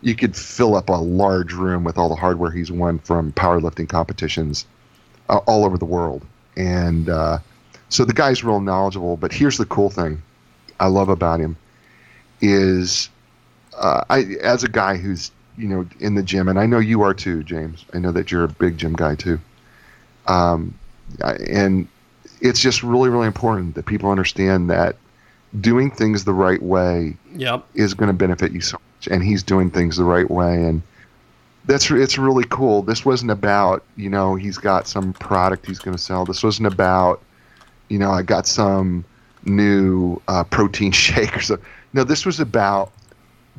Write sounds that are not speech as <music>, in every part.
You could fill up a large room with all the hardware he's won from powerlifting competitions uh, all over the world. And uh, so the guy's real knowledgeable. But here's the cool thing I love about him is uh, I, as a guy who's you know in the gym, and I know you are too, James. I know that you're a big gym guy too. Um, and it's just really, really important that people understand that doing things the right way yep. is going to benefit you so much. And he's doing things the right way, and that's it's really cool. This wasn't about you know he's got some product he's going to sell. This wasn't about you know I got some new uh, protein <laughs> shake or something. No, this was about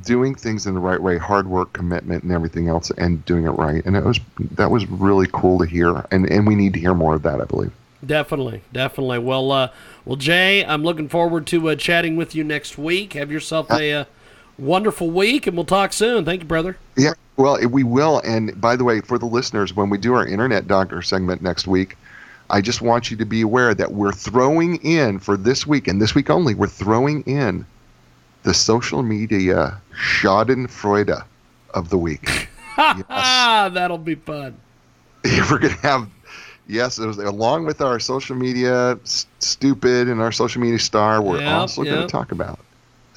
doing things in the right way, hard work, commitment, and everything else, and doing it right. And it was that was really cool to hear, and and we need to hear more of that, I believe. Definitely, definitely. Well, uh, well, Jay, I'm looking forward to uh, chatting with you next week. Have yourself a uh, wonderful week, and we'll talk soon. Thank you, brother. Yeah, well, we will. And by the way, for the listeners, when we do our Internet Doctor segment next week, I just want you to be aware that we're throwing in for this week and this week only. We're throwing in the social media Schadenfreude of the week. <laughs> yes. <laughs> That'll be fun. <laughs> We're gonna have yes, it was along with our social media st- stupid and our social media star. We're Yep, also going to talk about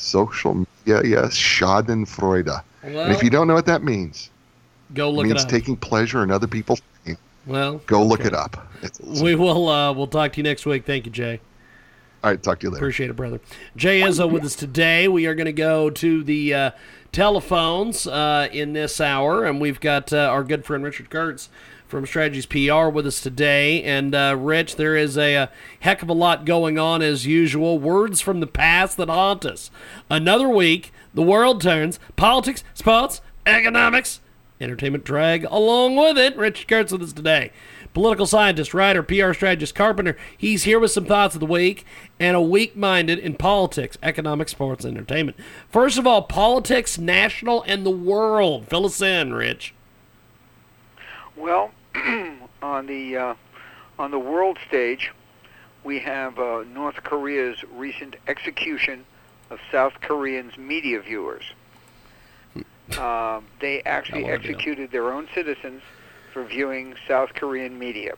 social media. Yes, Schadenfreude. and if you don't know what that means, go it look it means up. taking pleasure in other people's pain. well, Go look it up. It's, We will. Uh, we'll talk to you next week. Thank you, Jay. all right, talk to you later. Appreciate it, brother. Jay Izzo with us today. We are going to go to the uh, telephones uh, in this hour, and we've got uh, our good friend Richard Kurtz from Strategies PR with us today. And uh, Rich, there is a, a heck of a lot going on as usual. Words from the past that haunt us. Another week, the world turns. Politics, sports, economics, entertainment drag along with it. Rich Kurtz with us today. Political scientist, writer, PR strategist, carpenter. He's here with some thoughts of the week and a weak minded in politics, economics, sports, entertainment. First of all, politics, national, and the world. Fill us in, Rich. Well, <clears throat> on the uh, on the world stage, we have uh, North Korea's recent execution of South Koreans' media viewers. Uh, they actually executed their own citizens for viewing South Korean media.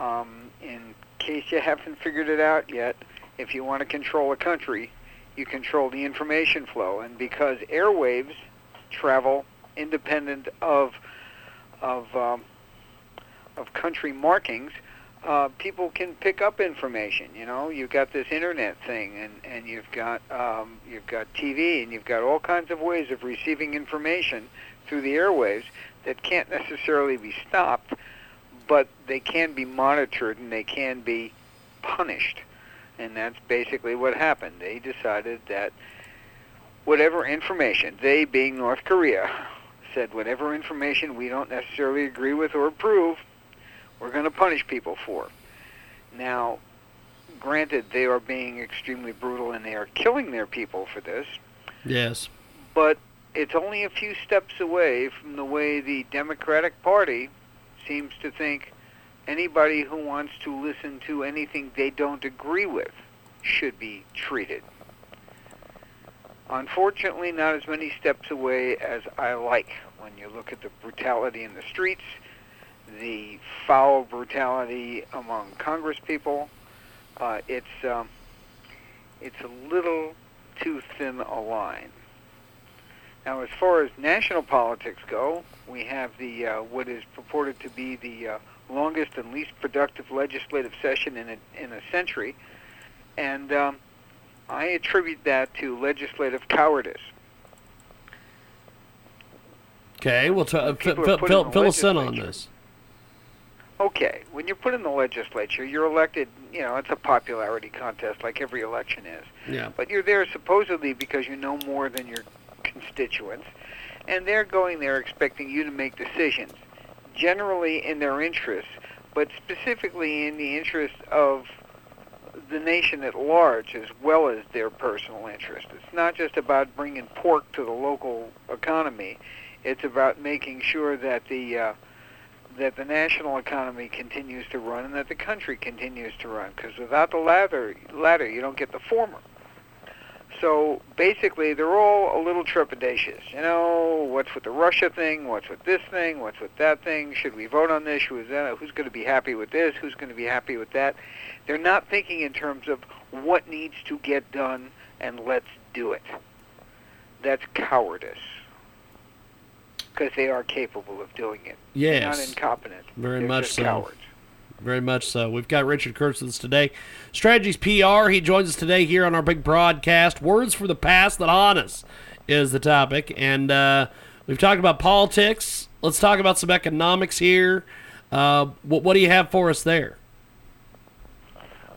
Um, in case you haven't figured it out yet, if you want to control a country, you control the information flow, and because airwaves travel independent of of um, of country markings, uh, people can pick up information. You know, you've got this internet thing, and and you've got um, you've got TV, and you've got all kinds of ways of receiving information through the airwaves that can't necessarily be stopped, but they can be monitored and they can be punished. And that's basically what happened. They decided that whatever information, they being North Korea, said whatever information we don't necessarily agree with or approve, we're going to punish people for. Now, granted, they are being extremely brutal and they are killing their people for this, Yes. but it's only a few steps away from the way the Democratic Party seems to think anybody who wants to listen to anything they don't agree with should be treated. Unfortunately, not as many steps away as I like when you look at the brutality in the streets, the foul brutality among Congress people. Uh, it's um, it's a little too thin a line. Now, as far as national politics go, we have the uh, what is purported to be the uh, longest and least productive legislative session in a, in a century, and um, I attribute that to legislative cowardice. Okay. Well, t- uh, fill, fill, fill us in on this. Okay, when you're put in the legislature, you're elected. You know, it's a popularity contest, like every election is. Yeah. But you're there supposedly because you know more than your constituents, and they're going there expecting you to make decisions, generally in their interests, but specifically in the interest of the nation at large as well as their personal interest. It's not just about bringing pork to the local economy. It's about making sure that the uh, that the national economy continues to run and that the country continues to run. Because without the latter, latter, you don't get the former. So basically, they're all a little trepidatious. You know, what's with the Russia thing? What's with this thing? What's with that thing? Should we vote on this? Who's? Who's going to be happy with this? Who's going to be happy with that? They're not thinking in terms of what needs to get done and let's do it. That's cowardice. Because they are capable of doing it. They're not Yes. incompetent. Very They're much so. cowards. Very much so. We've got Richard Kurtz with us today. Strategies PR. He joins us today here on our big broadcast. Words for the past that haunt us is the topic. And uh, we've talked about politics. Let's talk about some economics here. Uh, what, what do you have for us there?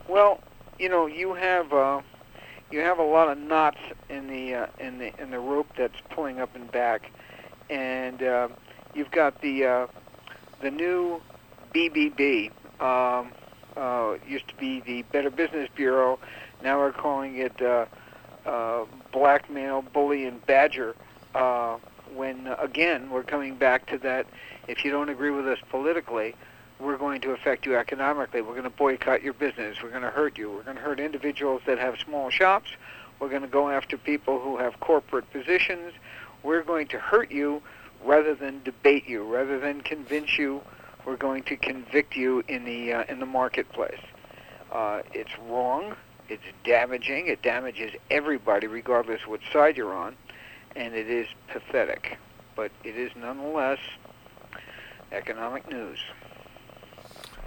Well, you know, you have uh, you have a lot of knots in the uh, in the in the rope that's pulling up and back, and uh, you've got the uh, the new BBB. Um, uh, used to be the Better Business Bureau. Now we're calling it uh, uh, blackmail, bully, and badger. Uh, when again we're coming back to that, if you don't agree with us politically, we're going to affect you economically. We're going to boycott your business. We're going to hurt you. We're going to hurt individuals that have small shops. We're going to go after people who have corporate positions. We're going to hurt you rather than debate you, rather than convince you. We're going to convict you in the uh, in the marketplace. Uh, it's wrong. It's damaging. It damages everybody, regardless what side you're on, and it is pathetic. But it is nonetheless economic news.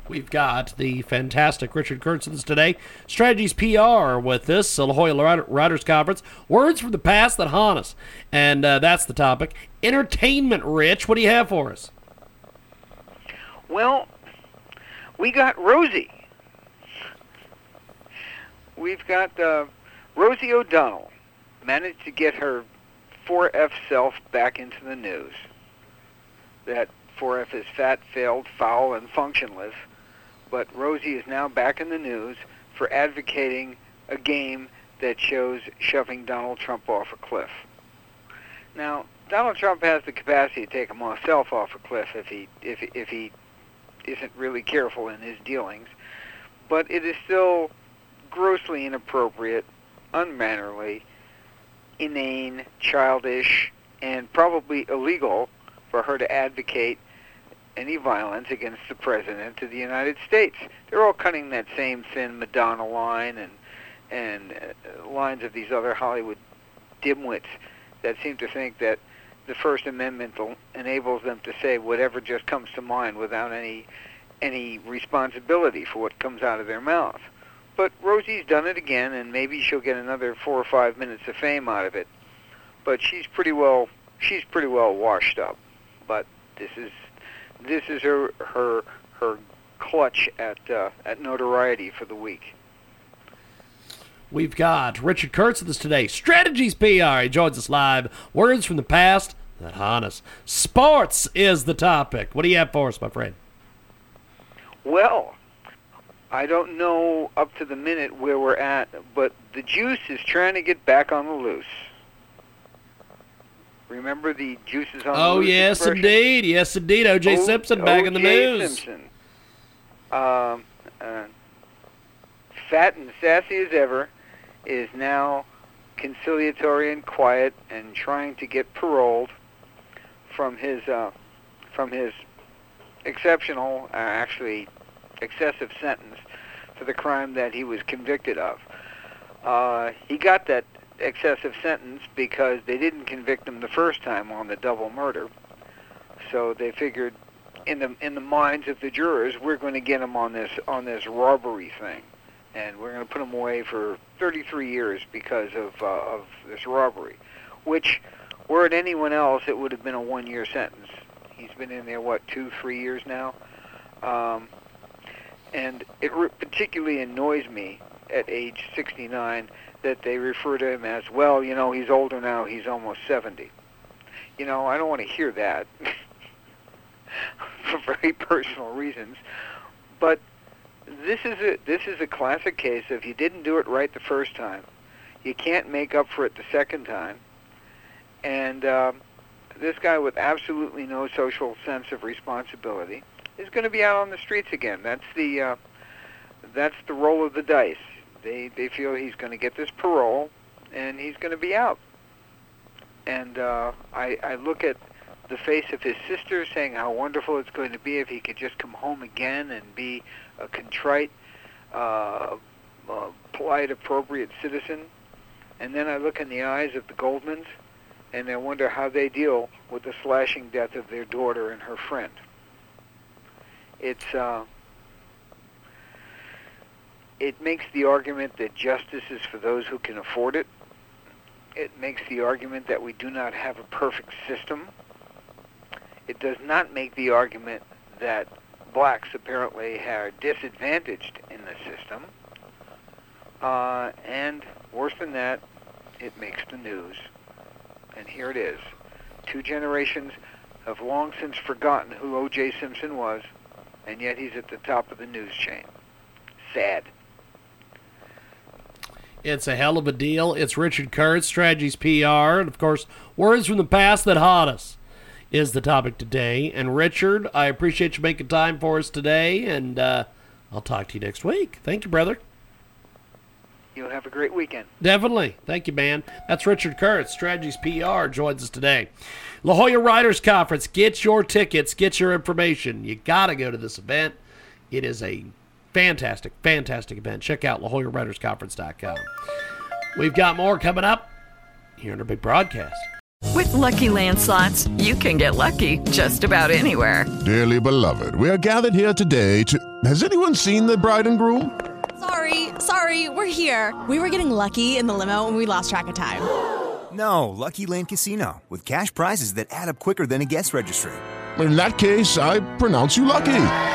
We've got the fantastic Richard Kurtz with us today. Strategies PR with this La Jolla Writers Conference. Words from the past that haunt us. And uh, that's the topic. Entertainment, Rich. What do you have for us? Well, we got Rosie. We've got uh, Rosie O'Donnell managed to get her 4F self back into the news. That 4F is fat, failed, foul, and functionless. But Rosie is now back in the news for advocating a game that shows shoving Donald Trump off a cliff. Now, Donald Trump has the capacity to take himself off a cliff if he if if he isn't really careful in his dealings, but it is still grossly inappropriate, unmannerly, inane, childish, and probably illegal for her to advocate any violence against the President of the United States. They're all cutting that same thin Madonna line and and uh, lines of these other Hollywood dimwits that seem to think that the First Amendment enables them to say whatever just comes to mind without any any responsibility for what comes out of their mouth. But Rosie's done it again, and maybe she'll get another four or five minutes of fame out of it. But she's pretty well she's pretty well washed up. But this is this is her her her clutch at uh, at notoriety for the week. We've got Richard Kurtz with us today. Strategies PR. He joins us live. Words from the past that haunt us. Sports is the topic. What do you have for us, my friend? Well, I don't know up to the minute where we're at, but the juice is trying to get back on the loose. Remember the juices on the Oh, yes, expression? indeed. Yes, indeed. O.J. O- Simpson back in the O.J. news. Simpson. Um, uh, fat and sassy as ever, is now conciliatory and quiet and trying to get paroled from his uh, from his exceptional, uh, actually excessive sentence for the crime that he was convicted of. Uh, he got that excessive sentence because they didn't convict him the first time on the double murder. So they figured in the in the minds of the jurors, we're going to get him on this on this robbery thing, and we're going to put him away for 33 years because of uh, of this robbery, which were it anyone else, it would have been a one-year sentence. He's been in there what two, three years now, um, and it re- particularly annoys me at age 69 that they refer to him as, well, you know, he's older now, he's almost 70. You know, I don't want to hear that <laughs> for very personal reasons. But this is a this is a classic case of you didn't do it right the first time, you can't make up for it the second time, and um, this guy with absolutely no social sense of responsibility is going to be out on the streets again. That's the uh, that's the roll of the dice. They they feel he's going to get this parole, and he's going to be out. And uh, I I look at the face of his sister saying how wonderful it's going to be if he could just come home again and be a contrite, uh, uh, polite, appropriate citizen. And then I look in the eyes of the Goldmans and I wonder how they deal with the slashing death of their daughter and her friend. It's uh, it makes the argument that justice is for those who can afford it. It makes the argument that we do not have a perfect system. It does not make the argument that blacks apparently are disadvantaged in the system. Uh, and worse than that, it makes the news. And here it is. Two generations have long since forgotten who O.J. Simpson was, and yet he's at the top of the news chain. Sad. It's a hell of a deal. It's Richard Kurtz, Strategies PR, and of course, words from the past that haunt us is the topic today. And Richard, I appreciate you making time for us today, and uh, I'll talk to you next week. Thank you, brother. You'll have a great weekend. Definitely. Thank you, man. That's Richard Kurtz, Strategies PR, joins us today. La Jolla Writers Conference. Get your tickets, get your information. You got to go to this event. It is a fantastic, fantastic event. Check out LaJollaWritersConference.com. We've got more coming up here in our big broadcast. With Lucky Land slots, you can get lucky just about anywhere. Dearly beloved, we are gathered here today to. Has anyone seen the bride and groom? Sorry, sorry, we're here. We were getting lucky in the limo and we lost track of time. No, Lucky Land Casino, with cash prizes that add up quicker than a guest registry. In that case, I pronounce you lucky.